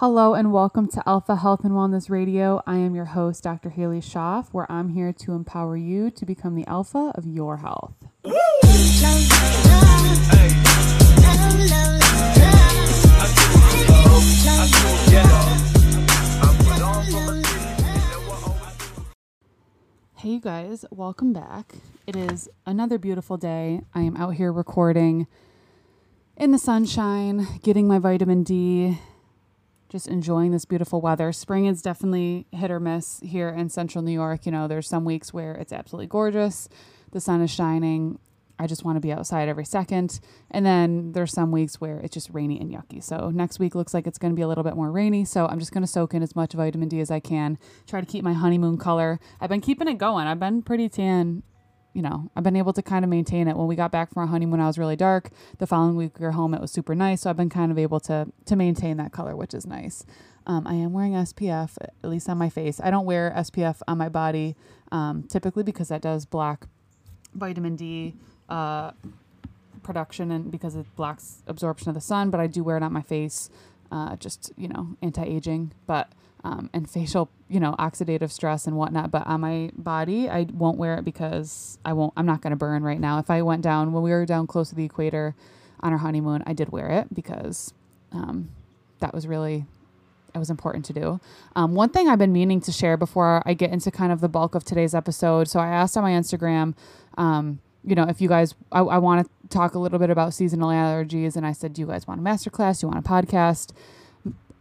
Hello and welcome to Alpha Health and Wellness Radio. I am your host, Dr. Halie Schoff, where I'm here to empower you to become the alpha of your health. Hey, you guys, welcome back. It is another beautiful day. I am out here recording in the sunshine, getting my vitamin D, just enjoying this beautiful weather. Spring is definitely hit or miss here in central New York. You know, there's some weeks where it's absolutely gorgeous, the sun is shining. I just want to be outside every second. And then there's some weeks where it's just rainy and yucky. So next week looks like it's going to be a little bit more rainy. So I'm just going to soak in as much vitamin D as I can. Try to keep my honeymoon color. I've been keeping it going. I've been pretty tan. You know, I've been able to kind of maintain it. When we got back from our honeymoon, I was really dark. The following week we were home, it was super nice. So I've been kind of able to to maintain that color, which is nice. Um, I am wearing SPF, at least on my face. I don't wear SPF on my body um, typically because that does block vitamin D uh, production and because it blocks absorption of the sun, but I do wear it on my face, uh, just you know, anti-aging, but um, and facial, you know, oxidative stress and whatnot. But on my body, I won't wear it because I won't. I'm not going to burn right now. If I went down when we were down close to the equator on our honeymoon, I did wear it because um, that was really it was important to do. Um, one thing I've been meaning to share before I get into kind of the bulk of today's episode. So I asked on my Instagram. Um, you know, if you guys, I, I want to talk a little bit about seasonal allergies. And I said, do you guys want a masterclass? Do you want a podcast?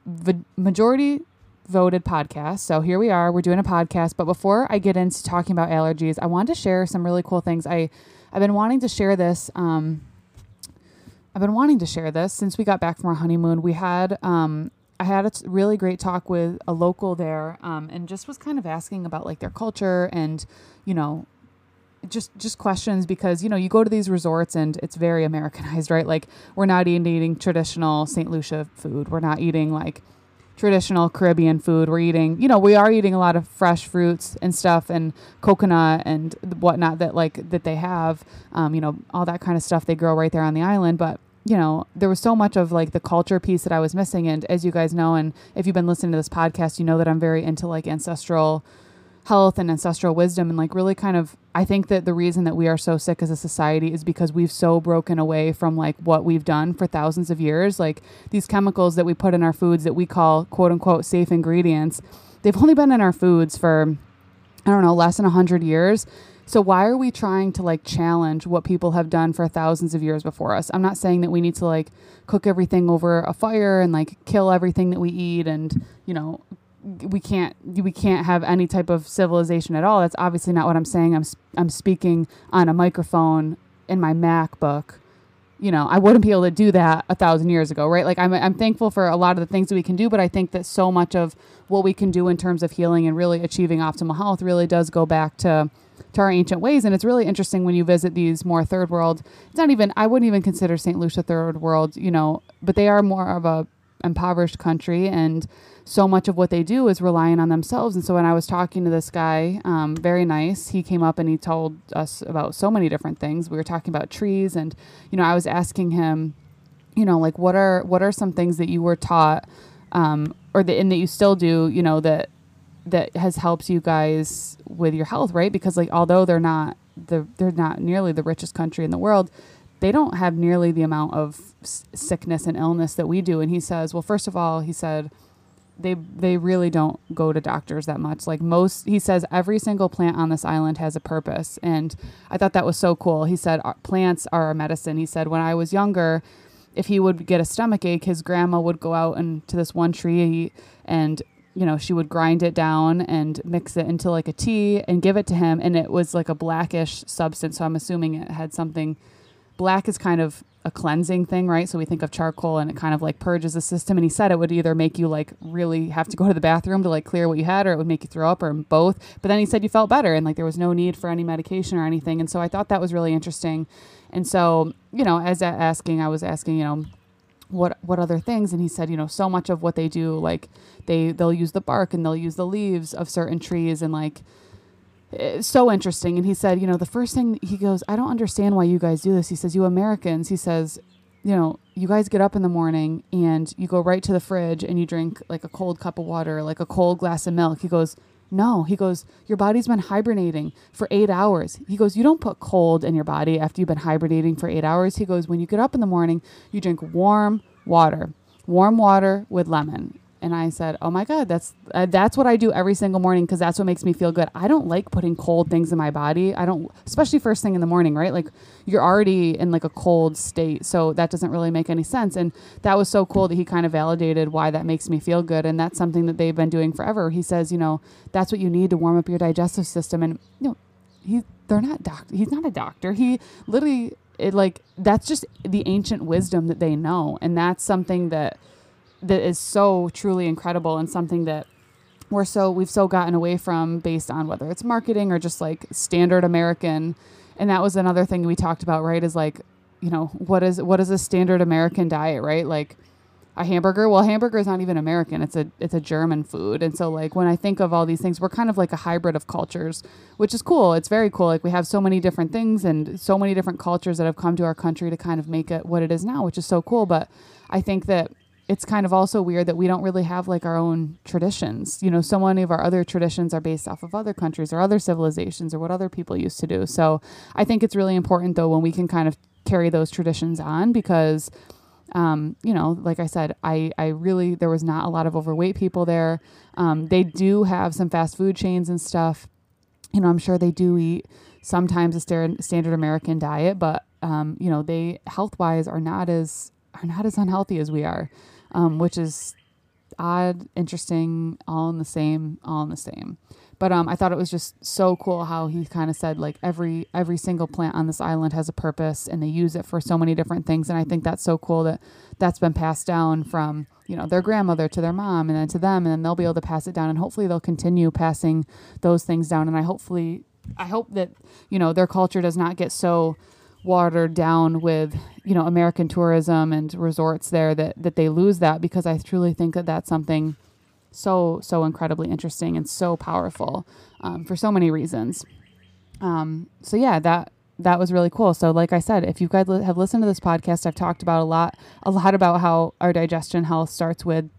The majority voted podcast. So here we are. We're doing a podcast. But before I get into talking about allergies, I wanted to share some really cool things. I, I've been wanting to share this. Um, I've been wanting to share this since we got back from our honeymoon. We had, um, I had a really great talk with a local there, um, and just was kind of asking about like their culture and, you know, just just questions because you know you go to these resorts and it's very Americanized, right? Like we're not eating, eating traditional St. Lucia food. We're not eating like traditional Caribbean food. We're eating, you know, we are eating a lot of fresh fruits and stuff and coconut and whatnot that like that they have, um, you know, all that kind of stuff they grow right there on the island. But you know, there was so much of like the culture piece that I was missing. And as you guys know, and if you've been listening to this podcast, you know that I'm very into like ancestral health and ancestral wisdom and like really kind of I think that the reason that we are so sick as a society is because we've so broken away from like what we've done for thousands of years like these chemicals that we put in our foods that we call quote unquote safe ingredients they've only been in our foods for I don't know less than 100 years so why are we trying to like challenge what people have done for thousands of years before us? I'm not saying that we need to like cook everything over a fire and like kill everything that we eat and, you know, we can't we can't have any type of civilization at all. That's obviously not what I'm saying. I'm I'm speaking on a microphone in my MacBook. You know, I wouldn't be able to do that a thousand years ago, right? Like I'm I'm thankful for a lot of the things that we can do, but I think that so much of what we can do in terms of healing and really achieving optimal health really does go back to to our ancient ways. And it's really interesting when you visit these more third world. It's not even I wouldn't even consider St. Lucia third world, you know, but they are more of a impoverished country and so much of what they do is relying on themselves. And so when I was talking to this guy, um, very nice, he came up and he told us about so many different things. We were talking about trees, and you know, I was asking him, you know, like what are what are some things that you were taught, um, or that and that you still do, you know, that that has helped you guys with your health, right? Because like although they're not the they're not nearly the richest country in the world, they don't have nearly the amount of s- sickness and illness that we do. And he says, well, first of all, he said they they really don't go to doctors that much. Like most, he says every single plant on this island has a purpose, and I thought that was so cool. He said plants are medicine. He said when I was younger, if he would get a stomach ache, his grandma would go out and to this one tree and you know she would grind it down and mix it into like a tea and give it to him, and it was like a blackish substance. So I'm assuming it had something. Black is kind of a cleansing thing, right? So we think of charcoal and it kind of like purges the system. And he said it would either make you like really have to go to the bathroom to like clear what you had, or it would make you throw up, or both. But then he said you felt better and like there was no need for any medication or anything. And so I thought that was really interesting. And so, you know, as asking, I was asking, you know, what what other things and he said you know so much of what they do like they they'll use the bark and they'll use the leaves of certain trees and like it's so interesting. And he said, you know, the first thing he goes, I don't understand why you guys do this. He says, you Americans, he says, you know, you guys get up in the morning and you go right to the fridge and you drink like a cold cup of water, like a cold glass of milk. He goes, no, he goes, your body's been hibernating for eight hours. He goes, you don't put cold in your body after you've been hibernating for eight hours. He goes, when you get up in the morning, you drink warm water, warm water with lemon and I said, "Oh my God, that's uh, that's what I do every single morning because that's what makes me feel good. I don't like putting cold things in my body. I don't, especially first thing in the morning, right? Like you're already in like a cold state, so that doesn't really make any sense. And that was so cool that he kind of validated why that makes me feel good, and that's something that they've been doing forever. He says, you know, that's what you need to warm up your digestive system, and you know, he they're not doc. He's not a doctor. He literally it like that's just the ancient wisdom that they know, and that's something that that is so truly incredible and something that we're so we've so gotten away from based on whether it's marketing or just like standard American. And that was another thing we talked about, right? Is like, you know, what is what is a standard American diet, right? Like a hamburger. Well, hamburger is not even American. It's a it's a German food. And so like when I think of all these things, we're kind of like a hybrid of cultures, which is cool. It's very cool. Like we have so many different things and so many different cultures that have come to our country to kind of make it what it is now, which is so cool. But I think that it's kind of also weird that we don't really have like our own traditions. You know, so many of our other traditions are based off of other countries or other civilizations or what other people used to do. So I think it's really important though when we can kind of carry those traditions on because um, you know, like I said, I, I really, there was not a lot of overweight people there. Um, they do have some fast food chains and stuff. You know, I'm sure they do eat sometimes a standard American diet, but, um, you know, they health wise are not as, are not as unhealthy as we are um, which is odd, interesting, all in the same, all in the same. But um, I thought it was just so cool how he kind of said like every every single plant on this island has a purpose and they use it for so many different things. And I think that's so cool that that's been passed down from you know their grandmother to their mom and then to them, and then they'll be able to pass it down. And hopefully they'll continue passing those things down. And I hopefully I hope that you know their culture does not get so watered down with you know American tourism and resorts there that that they lose that because I truly think that that's something so so incredibly interesting and so powerful um, for so many reasons. Um, so yeah, that that was really cool. So like I said, if you guys have listened to this podcast, I've talked about a lot a lot about how our digestion health starts with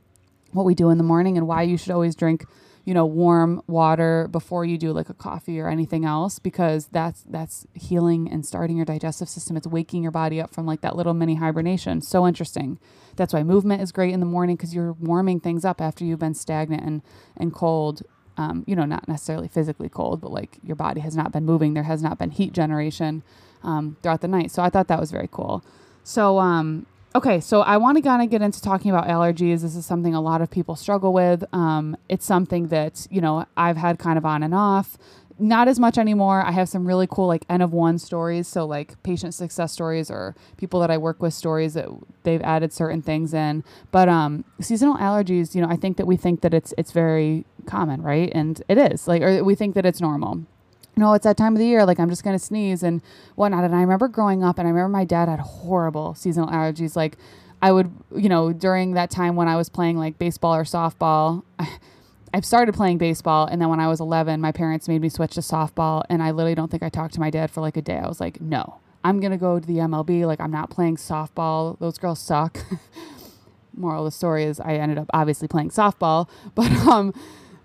what we do in the morning and why you should always drink you know warm water before you do like a coffee or anything else because that's that's healing and starting your digestive system. It's waking your body up from like that little mini hibernation. So interesting. That's why movement is great in the morning because you're warming things up after you've been stagnant and and cold. Um, you know not necessarily physically cold but like your body has not been moving. There has not been heat generation um, throughout the night. So i thought that was very cool. So um, Okay, so I want to kind of get into talking about allergies. This is something a lot of people struggle with. Um, it's something that, you know, I've had kind of on and off. Not as much anymore. I have some really cool, like, N of one stories. So, like, patient success stories or people that I work with stories that they've added certain things in. But um, seasonal allergies, you know, I think that we think that it's it's very common, right? And it is. Like, or we think that it's normal no, it's that time of the year. Like I'm just gonna sneeze and whatnot. And I remember growing up, and I remember my dad had horrible seasonal allergies. Like I would, you know, during that time when I was playing like baseball or softball. I, I started playing baseball, and then when I was 11, my parents made me switch to softball, and I literally don't think I talked to my dad for like a day. I was like, no, I'm gonna go to the MLB. Like I'm not playing softball. Those girls suck. Moral of the story is I ended up obviously playing softball, but um,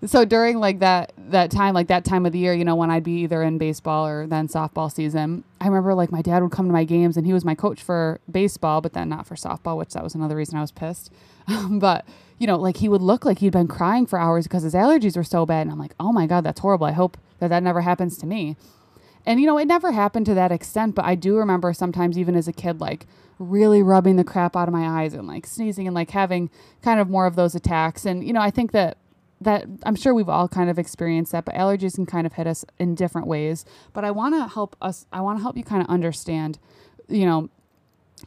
so during like that that time like that time of the year you know when i'd be either in baseball or then softball season i remember like my dad would come to my games and he was my coach for baseball but then not for softball which that was another reason i was pissed. But you know like he would look like he'd been crying for hours because his allergies were so bad. And i'm like oh my god that's horrible. I hope that that never happens to me. And you know it never happened to that extent but i do remember sometimes even as a kid like really rubbing the crap out of my eyes and like sneezing and like having kind of more of those attacks. And you know i think that that I'm sure we've all kind of experienced that, but allergies can kind of hit us in different ways. But I want to help us, I want to help you kind of understand, you know,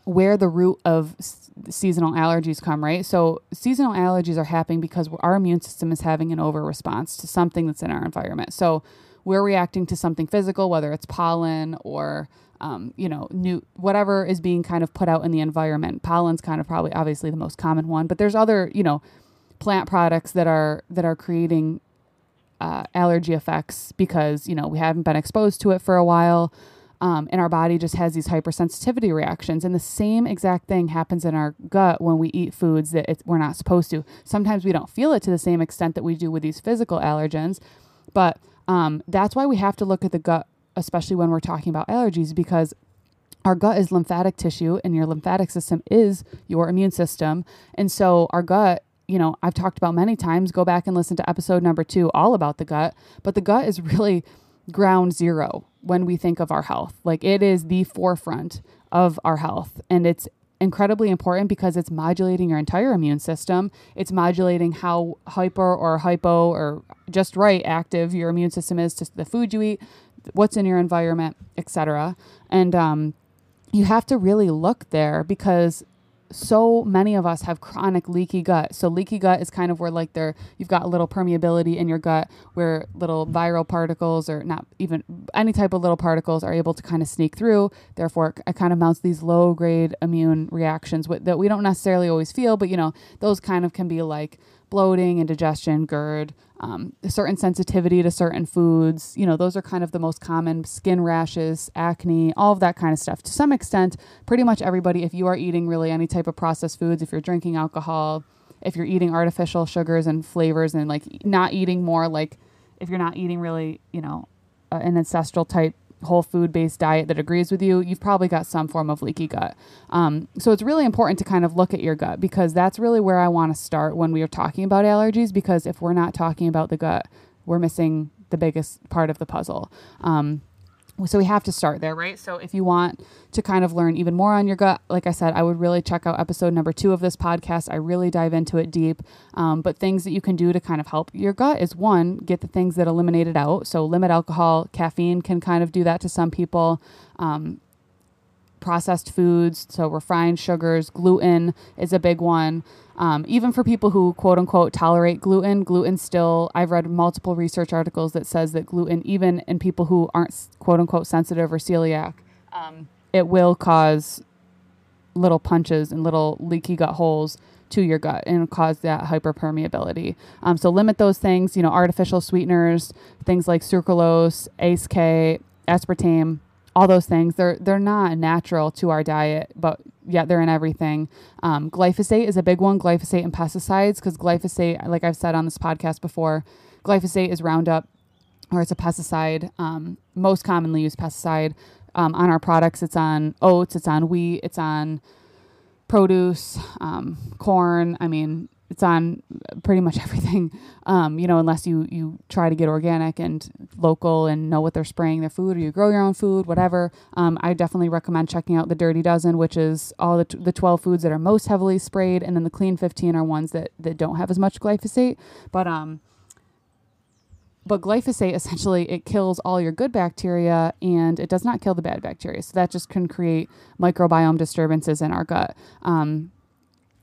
where the root of s- seasonal allergies come, right? So, seasonal allergies are happening because our immune system is having an over response to something that's in our environment. So, we're reacting to something physical, whether it's pollen or um, you know, new whatever is being kind of put out in the environment. Pollen's kind of probably obviously the most common one, but there's other, you know, plant products that are that are creating uh, allergy effects because you know we haven't been exposed to it for a while. um, and our body just has these hypersensitivity reactions. And the same exact thing happens in our gut when we eat foods that we're not supposed to. Sometimes we don't feel it to the same extent that we do with these physical allergens, but um, that's why we have to look at the gut, especially when we're talking about allergies, because our gut is lymphatic tissue and your lymphatic system is your immune system. And so our gut you know, I've talked about many times. Go back and listen to episode number two, all about the gut. But the gut is really ground zero when we think of our health. Like it is the forefront of our health. And it's incredibly important because it's modulating your entire immune system. It's modulating how hyper or hypo or just right active your immune system is to the food you eat, what's in your environment, etc. And um, you have to really look there because so many of us have chronic leaky gut. So leaky gut is kind of where like there you've got a little permeability in your gut where little viral particles or not even any type of little particles are able to kind of sneak through. Therefore, it kind of mounts these low grade immune reactions that we don't necessarily always feel, but you know, those kind of can be like bloating, indigestion, GERD, um, certain sensitivity to certain foods. You know, those are kind of the most common skin rashes, acne, all of that kind of stuff. To some extent, pretty much everybody, if you are eating really any type of processed foods, if you're drinking alcohol, if you're eating artificial sugars and flavors, and like not eating more like if you're not eating really, you know, uh, an ancestral type whole food based diet that agrees with you, you've probably got some form of leaky gut. Um, so it's really important to kind of look at your gut because that's really where I want to start when we are talking about allergies. Because if we're not talking about the gut, we're missing the biggest part of the puzzle. Um, so we have to start there, right? So if you want to kind of learn even more on your gut, like I said, I would really check out episode number two of this podcast. I really dive into it deep. Um, but things that you can do to kind of help your gut is one, get the things that eliminate it out. So limit alcohol, caffeine can kind of do that to some people. Um, processed foods, so refined sugars, gluten is a big one. Um, even for people who quote unquote tolerate gluten, gluten still, I've read multiple research articles that says that gluten, even in people who aren't quote unquote sensitive or celiac, um, it will cause little punches and little leaky gut holes to your gut and cause that hyperpermeability. Um, so limit those things, you know, artificial sweeteners, things like sucralose, ACE-K, aspartame, all those things. They're they're not natural to our diet, but yet they're in everything. Um, glyphosate is a big one. Glyphosate and pesticides, because glyphosate, like I've said on this podcast before, glyphosate is Roundup, or it's a pesticide, um, most commonly used pesticide um, on our products. It's on oats, it's on wheat, it's on produce, um, corn. I mean, it's on pretty much everything. Um, you know, unless you you try to get organic and local and know what they're spraying their food, or you grow your own food, whatever. Um, I definitely recommend checking out the Dirty Dozen, which is all the, t- the twelve foods that are most heavily sprayed, and then the Clean Fifteen are ones that that don't have as much glyphosate. But um, but glyphosate essentially it kills all your good bacteria and it does not kill the bad bacteria. So that just can create microbiome disturbances in our gut. Um,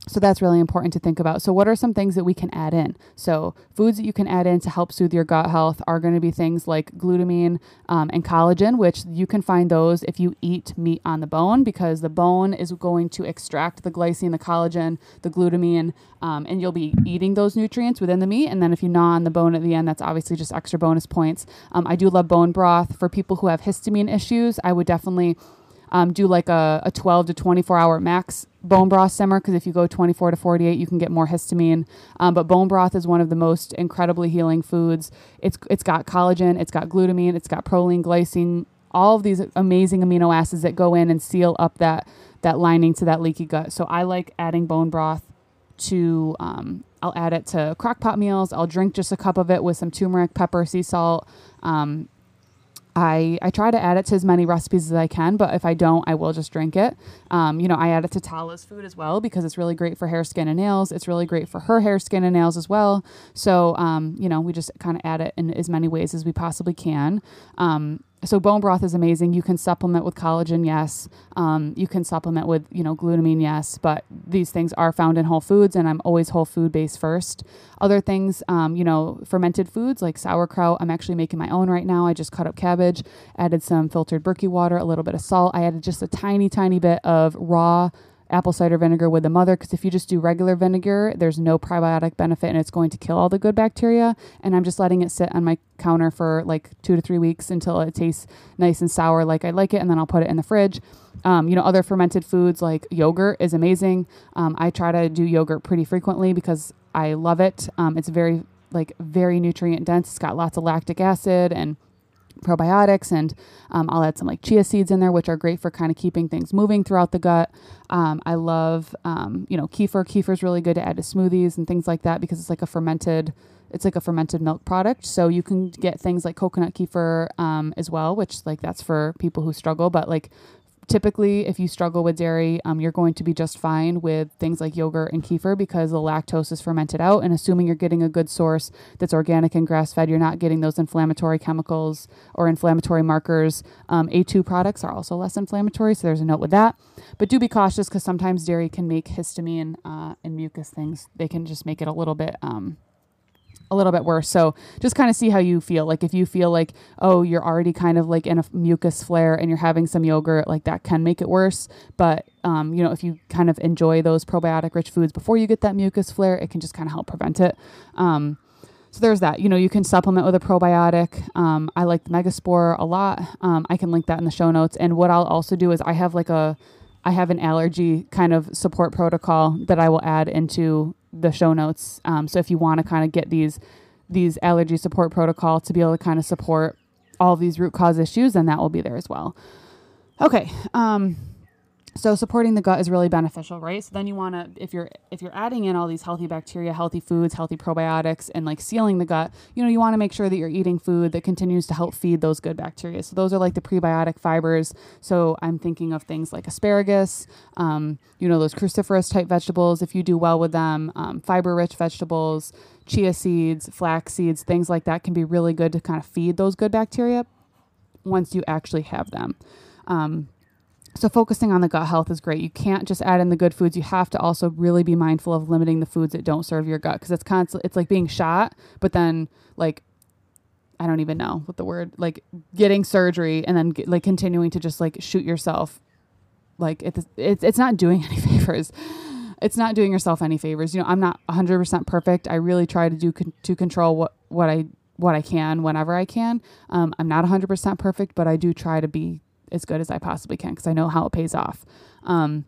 so that's really important to think about. So, what are some things that we can add in? So, foods that you can add in to help soothe your gut health are going to be things like glutamine um, and collagen, which you can find those if you eat meat on the bone because the bone is going to extract the glycine, the collagen, the glutamine, um, and you'll be eating those nutrients within the meat. And then if you gnaw on the bone at the end, that's obviously just extra bonus points. Um, I do love bone broth for people who have histamine issues. I would definitely um, do like a, a 12 to 24 hour max bone broth simmer because if you go 24 to 48 you can get more histamine. Um, but bone broth is one of the most incredibly healing foods. It's it's got collagen it's got glutamine it's got proline glycine all of these amazing amino acids that go in and seal up that that lining to that leaky gut. So i like adding bone broth to um, i'll add it to crock pot meals. I'll drink just a cup of it with some turmeric pepper sea salt. Um, I, I try to add it to as many recipes as I can, but if I don't, I will just drink it. Um, you know, I add it to Tala's food as well because it's really great for hair, skin, and nails. It's really great for her hair, skin, and nails as well. So, um, you know, we just kind of add it in as many ways as we possibly can. Um, so bone broth is amazing. You can supplement with collagen, yes. Um, you can supplement with you know glutamine, yes. But these things are found in whole foods, and I'm always whole food based first. Other things, um, you know, fermented foods like sauerkraut. I'm actually making my own right now. I just cut up cabbage, added some filtered Berkey water, a little bit of salt. I added just a tiny, tiny bit of raw apple cider vinegar with the mother because if you just do regular vinegar, there's no probiotic benefit and it's going to kill all the good bacteria. And I'm just letting it sit on my counter for like two to three weeks until it tastes nice and sour like I like it, and then I'll put it in the fridge. Um, you know, other fermented foods like yogurt is amazing. Um, I try to do yogurt pretty frequently because I love it. Um, it's very like very nutrient dense. It's got lots of lactic acid and probiotics and um, i'll add some like chia seeds in there which are great for kind of keeping things moving throughout the gut. Um, i love um, you know kefir. Kefir is really good to add to smoothies and things like that because it's like a fermented it's like a fermented milk product. So you can get things like coconut kefir um, as well which like that's for people who struggle but like typically if you struggle with dairy um, you're going to be just fine with things like yogurt and kefir because the lactose is fermented out. And assuming you're getting a good source that's organic and grass fed you're not getting those inflammatory chemicals or inflammatory markers. Um, a2 products are also less inflammatory so there's a note with that. But do be cautious because sometimes dairy can make histamine uh, and mucus things. They can just make it a little bit um, a little bit worse. So just kind of see how you feel. Like if you feel like, oh, you're already kind of like in a mucus flare and you're having some yogurt, like that can make it worse. But, um, you know, if you kind of enjoy those probiotic rich foods before you get that mucus flare, it can just kind of help prevent it. Um, so there's that. You know, you can supplement with a probiotic. Um, I like the Megaspore a lot. Um, I can link that in the show notes. And what I'll also do is I have like a, I have an allergy kind of support protocol that I will add into the show notes. Um, so if you want to kind of get these these allergy support protocol to be able to kind of support all these root cause issues, then that will be there as well. Okay. Um, so supporting the gut is really beneficial right? So then you want to if you're if you're adding in all these healthy bacteria healthy foods healthy probiotics and like sealing the gut you know you want to make sure that you're eating food that continues to help feed those good bacteria. So those are like the prebiotic fibers. So i'm thinking of things like asparagus um, you know those cruciferous type vegetables if you do well with them um, fiber rich vegetables chia seeds flax seeds things like that can be really good to kind of feed those good bacteria once you actually have them. Um, so focusing on the gut health is great. You can't just add in the good foods. You have to also really be mindful of limiting the foods that don't serve your gut because it's constant. It's like being shot, but then like I don't even know what the word like getting surgery and then like continuing to just like shoot yourself. Like it's it's it's not doing any favors. It's not doing yourself any favors. You know, I'm not 100% perfect. I really try to do con- to control what what I what I can whenever I can. Um, I'm not 100% perfect, but I do try to be as good as I possibly can because I know how it pays off. Um,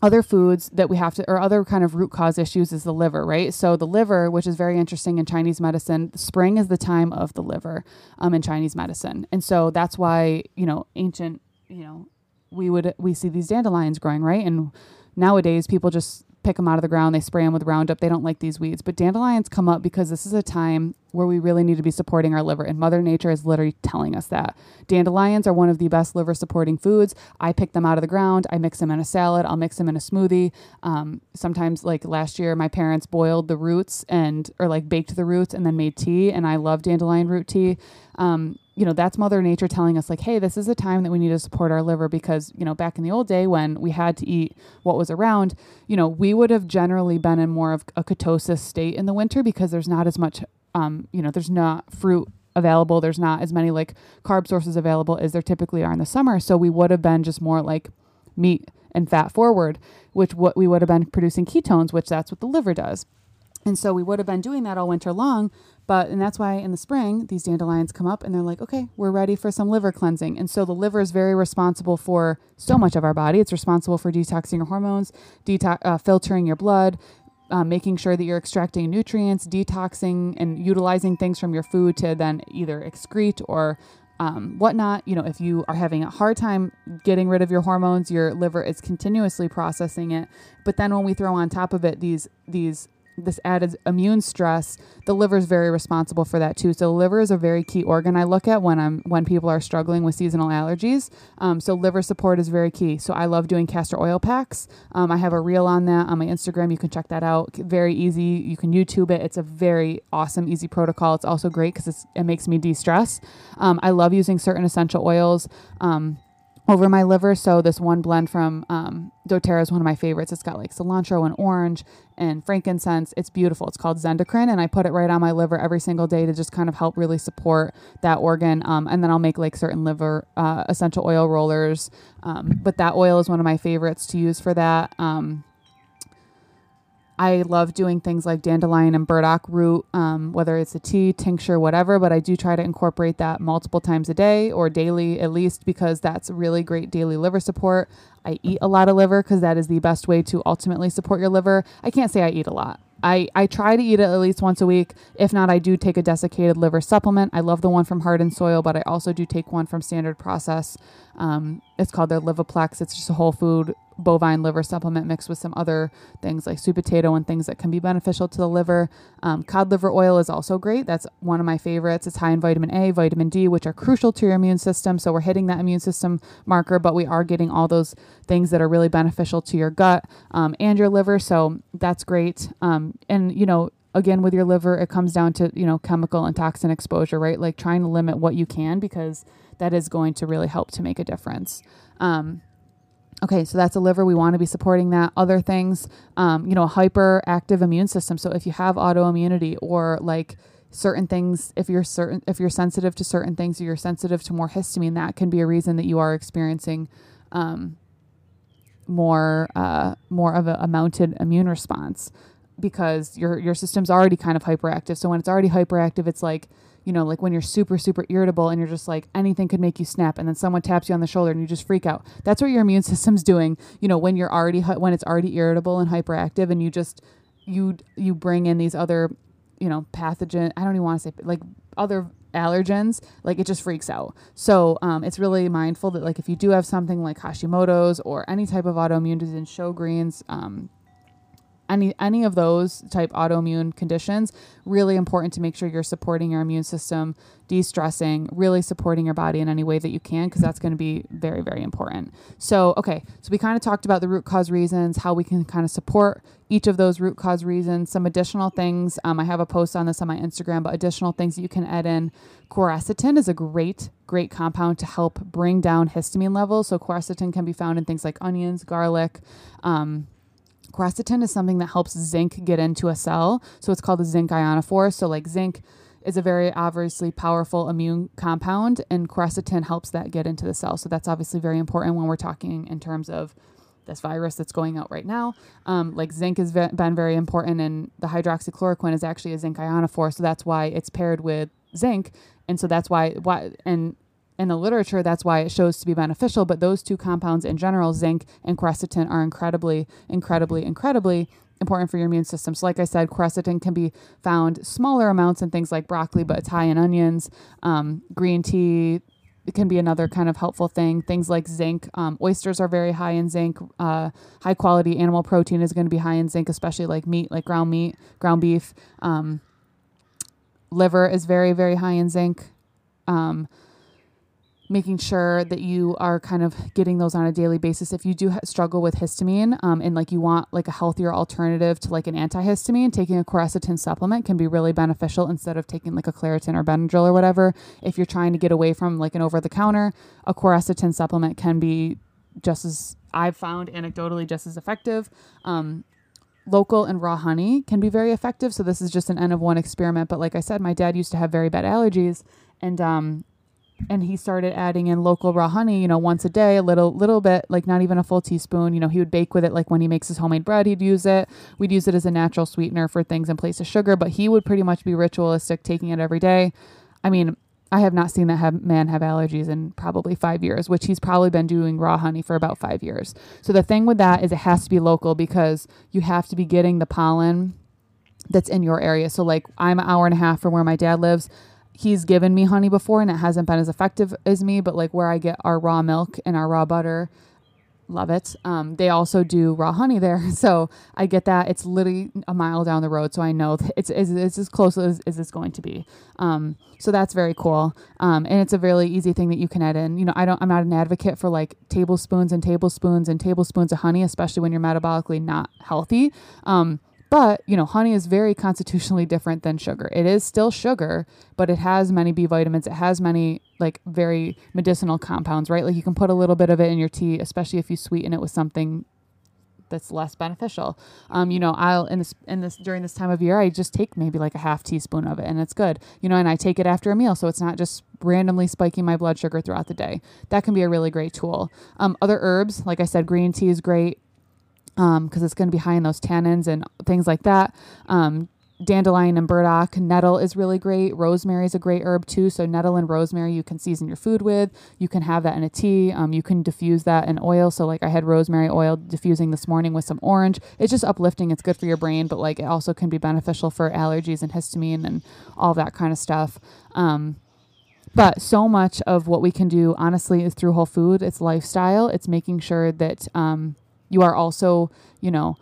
other foods that we have to, or other kind of root cause issues is the liver, right? So the liver, which is very interesting in Chinese medicine, spring is the time of the liver um, in Chinese medicine, and so that's why you know ancient, you know, we would we see these dandelions growing, right? And nowadays people just pick them out of the ground, they spray them with Roundup. They don't like these weeds. But dandelions come up because this is a time where we really need to be supporting our liver. And Mother Nature is literally telling us that. Dandelions are one of the best liver supporting foods. I pick them out of the ground. I mix them in a salad. I'll mix them in a smoothie. Um, sometimes, like last year, my parents boiled the roots and, or like baked the roots and then made tea. And I love dandelion root tea. Um, you know, that's Mother Nature telling us, like, hey, this is a time that we need to support our liver because, you know, back in the old day when we had to eat what was around, you know, we would have generally been in more of a ketosis state in the winter because there's not as much, um, you know, there's not fruit available. There's not as many like carb sources available as there typically are in the summer. So we would have been just more like meat and fat forward, which what we would have been producing ketones, which that's what the liver does. And so we would have been doing that all winter long, but, and that's why in the spring, these dandelions come up and they're like, okay, we're ready for some liver cleansing. And so the liver is very responsible for so much of our body. It's responsible for detoxing your hormones, detox, uh, filtering your blood, uh, making sure that you're extracting nutrients, detoxing, and utilizing things from your food to then either excrete or um, whatnot. You know, if you are having a hard time getting rid of your hormones, your liver is continuously processing it. But then when we throw on top of it these these this added immune stress, the liver is very responsible for that too. So the liver is a very key organ I look at when I'm when people are struggling with seasonal allergies. Um, so liver support is very key. So I love doing castor oil packs. Um, I have a reel on that on my Instagram. You can check that out. Very easy. You can YouTube it. It's a very awesome, easy protocol. It's also great because it makes me de-stress. Um, I love using certain essential oils. Um, over my liver. So this one blend from um, doTERRA is one of my favorites. It's got like cilantro and orange and frankincense. It's beautiful. It's called Zendocrine, and I put it right on my liver every single day to just kind of help really support that organ. Um, and then I'll make like certain liver uh, essential oil rollers. Um, but that oil is one of my favorites to use for that. Um, I love doing things like dandelion and burdock root, um, whether it's a tea, tincture, whatever, but I do try to incorporate that multiple times a day or daily at least because that's really great daily liver support. I eat a lot of liver because that is the best way to ultimately support your liver. I can't say I eat a lot. I, I try to eat it at least once a week. If not, I do take a desiccated liver supplement. I love the one from Heart and Soil, but I also do take one from Standard Process. Um, it's called their Livaplex. It's just a whole food bovine liver supplement mixed with some other things like sweet potato and things that can be beneficial to the liver. Um, cod liver oil is also great. That's one of my favorites. It's high in vitamin A, vitamin D, which are crucial to your immune system. So we're hitting that immune system marker, but we are getting all those things that are really beneficial to your gut um, and your liver. So that's great. Um, and, you know, again with your liver it comes down to you know chemical and toxin exposure right like trying to limit what you can because that is going to really help to make a difference um, Okay, so that's a liver. We want to be supporting that. Other things, um, you know, a hyperactive immune system. So if you have autoimmunity or like certain things, if you're certain, if you're sensitive to certain things, or you're sensitive to more histamine, that can be a reason that you are experiencing um, more uh, more of a, a mounted immune response because your your system's already kind of hyperactive. So when it's already hyperactive, it's like you know, like when you're super, super irritable and you're just like anything could make you snap, and then someone taps you on the shoulder and you just freak out. That's what your immune system's doing. You know, when you're already when it's already irritable and hyperactive, and you just you you bring in these other, you know, pathogen. I don't even want to say like other allergens like it just freaks out so um, it's really mindful that like if you do have something like hashimoto's or any type of autoimmune disease Sjogren's um, any any of those type autoimmune conditions really important to make sure you're supporting your immune system de-stressing really supporting your body in any way that you can because that's going to be very very important. So okay so we kind of talked about the root cause reasons how we can kind of support each of those root cause reasons some additional things um, i have a post on this on my instagram but additional things that you can add in. Quercetin is a great great compound to help bring down histamine levels. So quercetin can be found in things like onions garlic um, Quercetin is something that helps zinc get into a cell. So it's called a zinc ionophore. So, like, zinc is a very obviously powerful immune compound, and quercetin helps that get into the cell. So, that's obviously very important when we're talking in terms of this virus that's going out right now. Um, like zinc has been very important, and the hydroxychloroquine is actually a zinc ionophore, so that's why it's paired with zinc, and so that's why why and in the literature, that's why it shows to be beneficial. But those two compounds in general, zinc and quercetin, are incredibly, incredibly, incredibly important for your immune system. So, like I said, quercetin can be found smaller amounts in things like broccoli, but it's high in onions, um, green tea. It can be another kind of helpful thing. Things like zinc. Um, oysters are very high in zinc. Uh, high quality animal protein is going to be high in zinc, especially like meat, like ground meat, ground beef. Um, liver is very, very high in zinc. Making sure that you are kind of getting those on a daily basis. If you do ha- struggle with histamine um, and like you want like a healthier alternative to like an antihistamine taking a quercetin supplement can be really beneficial instead of taking like a claritin or benadryl or whatever. If you're trying to get away from like an over the counter a quercetin supplement can be just as i've found anecdotally just as effective. Um, local and raw honey can be very effective. So this is just an n of one experiment. But like i said my dad used to have very bad allergies. And um, and he started adding in local raw honey, you know, once a day, a little little bit, like not even a full teaspoon. You know, he would bake with it like when he makes his homemade bread, he'd use it. We'd use it as a natural sweetener for things in place of sugar, but he would pretty much be ritualistic taking it every day. I mean, I have not seen that have, man have allergies in probably five years, which he's probably been doing raw honey for about five years. So the thing with that is it has to be local because you have to be getting the pollen that's in your area. So like I'm an hour and a half from where my dad lives he's given me honey before and it hasn't been as effective as me, but like where I get our raw milk and our raw butter, love it. Um, they also do raw honey there. So I get that. It's literally a mile down the road. So I know it's, it's, it's as close as, as it's going to be. Um, so that's very cool. Um, and it's a really easy thing that you can add in. You know, I don't, I'm not an advocate for like tablespoons and tablespoons and tablespoons of honey, especially when you're metabolically not healthy. Um, but, you know, honey is very constitutionally different than sugar. It is still sugar, but it has many B vitamins. It has many like very medicinal compounds, right? Like you can put a little bit of it in your tea, especially if you sweeten it with something that's less beneficial. Um, you know, I'll in this in this during this time of year, I just take maybe like a half teaspoon of it, and it's good. You know, and I take it after a meal, so it's not just randomly spiking my blood sugar throughout the day. That can be a really great tool. Um, other herbs, like I said, green tea is great because um, it's going to be high in those tannins and things like that. Um, dandelion and burdock. Nettle is really great. Rosemary is a great herb too. So nettle and rosemary you can season your food with. You can have that in a tea. Um, you can diffuse that in oil. So like I had rosemary oil diffusing this morning with some orange. It's just uplifting. It's good for your brain, but like it also can be beneficial for allergies and histamine and all that kind of stuff. Um, but so much of what we can do honestly is through whole food. It's lifestyle. It's making sure that um, you are also, you know,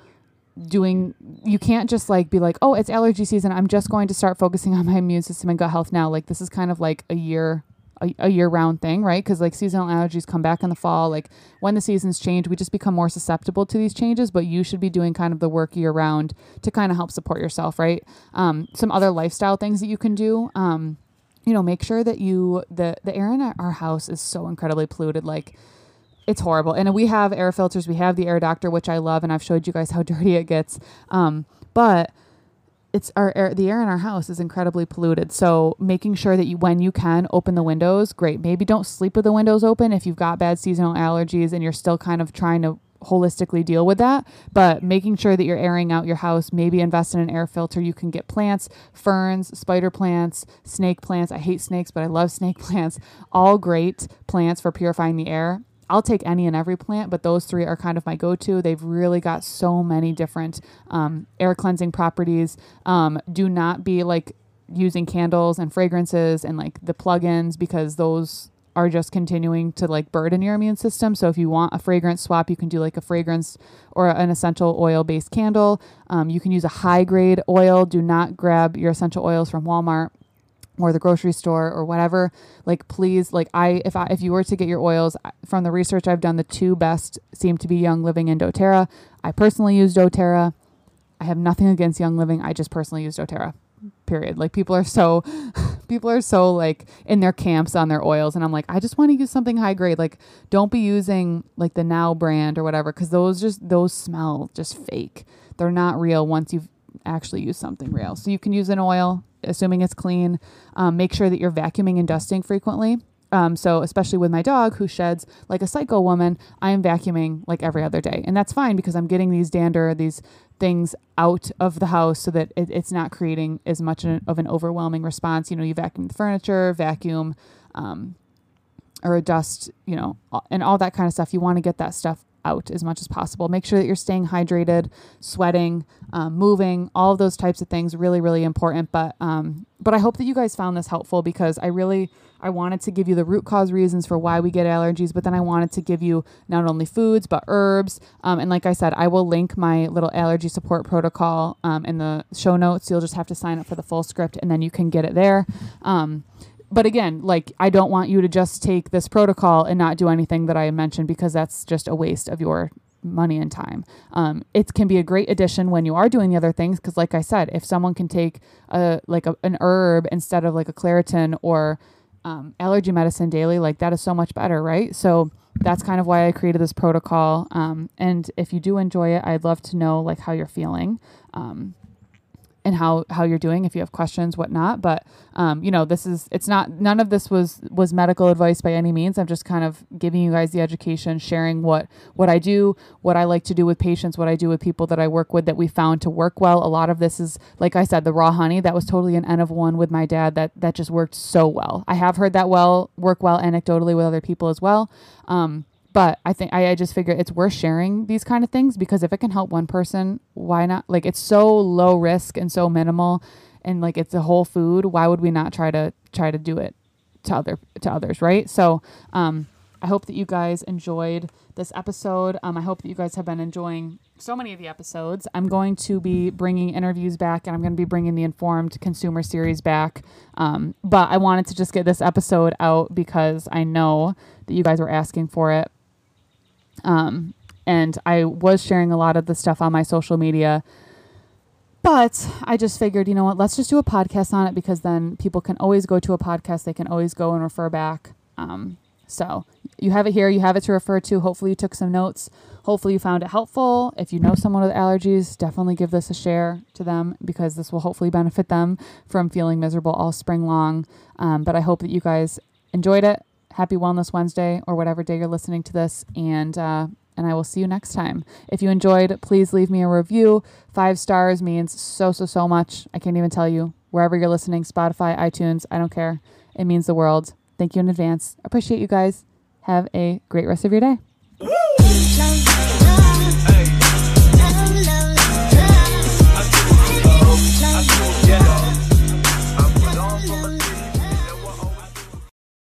doing you can't just like be like oh it's allergy season. I'm just going to start focusing on my immune system and gut health now. Like this is kind of like a year a, a year round thing right? Because like seasonal allergies come back in the fall. Like when the seasons change we just become more susceptible to these changes but you should be doing kind of the work year round to kind of help support yourself right? Um, some other lifestyle things that you can do um, you know make sure that you the the air in our house is so incredibly polluted. Like it's horrible. And we have air filters. We have the Air Doctor, which I love, and I've showed you guys how dirty it gets. Um, but it's our air, the air in our house is incredibly polluted. So making sure that you, when you can, open the windows. Great. Maybe don't sleep with the windows open if you've got bad seasonal allergies and you're still kind of trying to holistically deal with that but making sure that you're airing out your house maybe invest in an air filter you can get plants ferns spider plants snake plants i hate snakes but i love snake plants all great plants for purifying the air I'll take any and every plant, but those three are kind of my go to. They've really got so many different um, air cleansing properties. Um, do not be like using candles and fragrances and like the plugins because those are just continuing to like burden your immune system. So if you want a fragrance swap, you can do like a fragrance or an essential oil based candle. Um, you can use a high grade oil. Do not grab your essential oils from Walmart or the grocery store or whatever like please like i if i if you were to get your oils from the research i've done the two best seem to be young living and doterra. I personally use doterra. I have nothing against young living. I just personally use doterra period. Like people are so people are so like in their camps on their oils and i'm like i just want to use something high grade. Like don't be using like the now brand or whatever because those just those smell just fake. They're not real once you've actually used something real. So you can use an oil assuming it's clean. Um, make sure that you're vacuuming and dusting frequently. Um, so especially with my dog who sheds like a psycho woman, I am vacuuming like every other day, and that's fine because I'm getting these dander, these things out of the house so that it, it's not creating as much of an overwhelming response. You know, you vacuum the furniture, vacuum, um, or dust, you know, and all that kind of stuff. You want to get that stuff out as much as possible. Make sure that you're staying hydrated, sweating, um, moving, all of those types of things. Really, really important. But um, but I hope that you guys found this helpful because I really I wanted to give you the root cause reasons for why we get allergies, but then I wanted to give you not only foods but herbs. Um, and like I said, I will link my little allergy support protocol um, in the show notes. You'll just have to sign up for the full script, and then you can get it there. But again, like I don't want you to just take this protocol and not do anything that I mentioned because that's just a waste of your money and time. Um, it can be a great addition when you are doing the other things because, like I said, if someone can take a like a, an herb instead of like a Claritin or um, allergy medicine daily, like that is so much better, right? So that's kind of why I created this protocol. Um, and if you do enjoy it, I'd love to know like how you're feeling. Um, and how how you're doing if you have questions whatnot but um, you know this is it's not none of this was was medical advice by any means. I'm just kind of giving you guys the education sharing what what i do what i like to do with patients what i do with people that i work with that we found to work well. A lot of this is like i said the raw honey. That was totally an n of one with my dad that that just worked so well. I have heard that well work well anecdotally with other people as well. Um, but I think I, I just figure it's worth sharing these kind of things because if it can help one person, why not? Like it's so low risk and so minimal, and like it's a whole food. Why would we not try to try to do it to other to others, right? So, um, I hope that you guys enjoyed this episode. Um, I hope that you guys have been enjoying so many of the episodes. I'm going to be bringing interviews back and I'm going to be bringing the Informed Consumer series back. Um, but I wanted to just get this episode out because I know that you guys were asking for it. Um, and I was sharing a lot of the stuff on my social media. But I just figured, you know what, let's just do a podcast on it because then people can always go to a podcast. They can always go and refer back. Um, so you have it here, you have it to refer to. Hopefully, you took some notes. Hopefully, you found it helpful. If you know someone with allergies, definitely give this a share to them because this will hopefully benefit them from feeling miserable all spring long. Um, but I hope that you guys enjoyed it. Happy Wellness Wednesday or whatever day you're listening to this. And, uh, and I will see you next time. If you enjoyed, please leave me a review. Five stars means so, so, so much. I can't even tell you. Wherever you're listening, Spotify, iTunes, I don't care. It means the world. Thank you in advance. Appreciate you guys. Have a great rest of your day.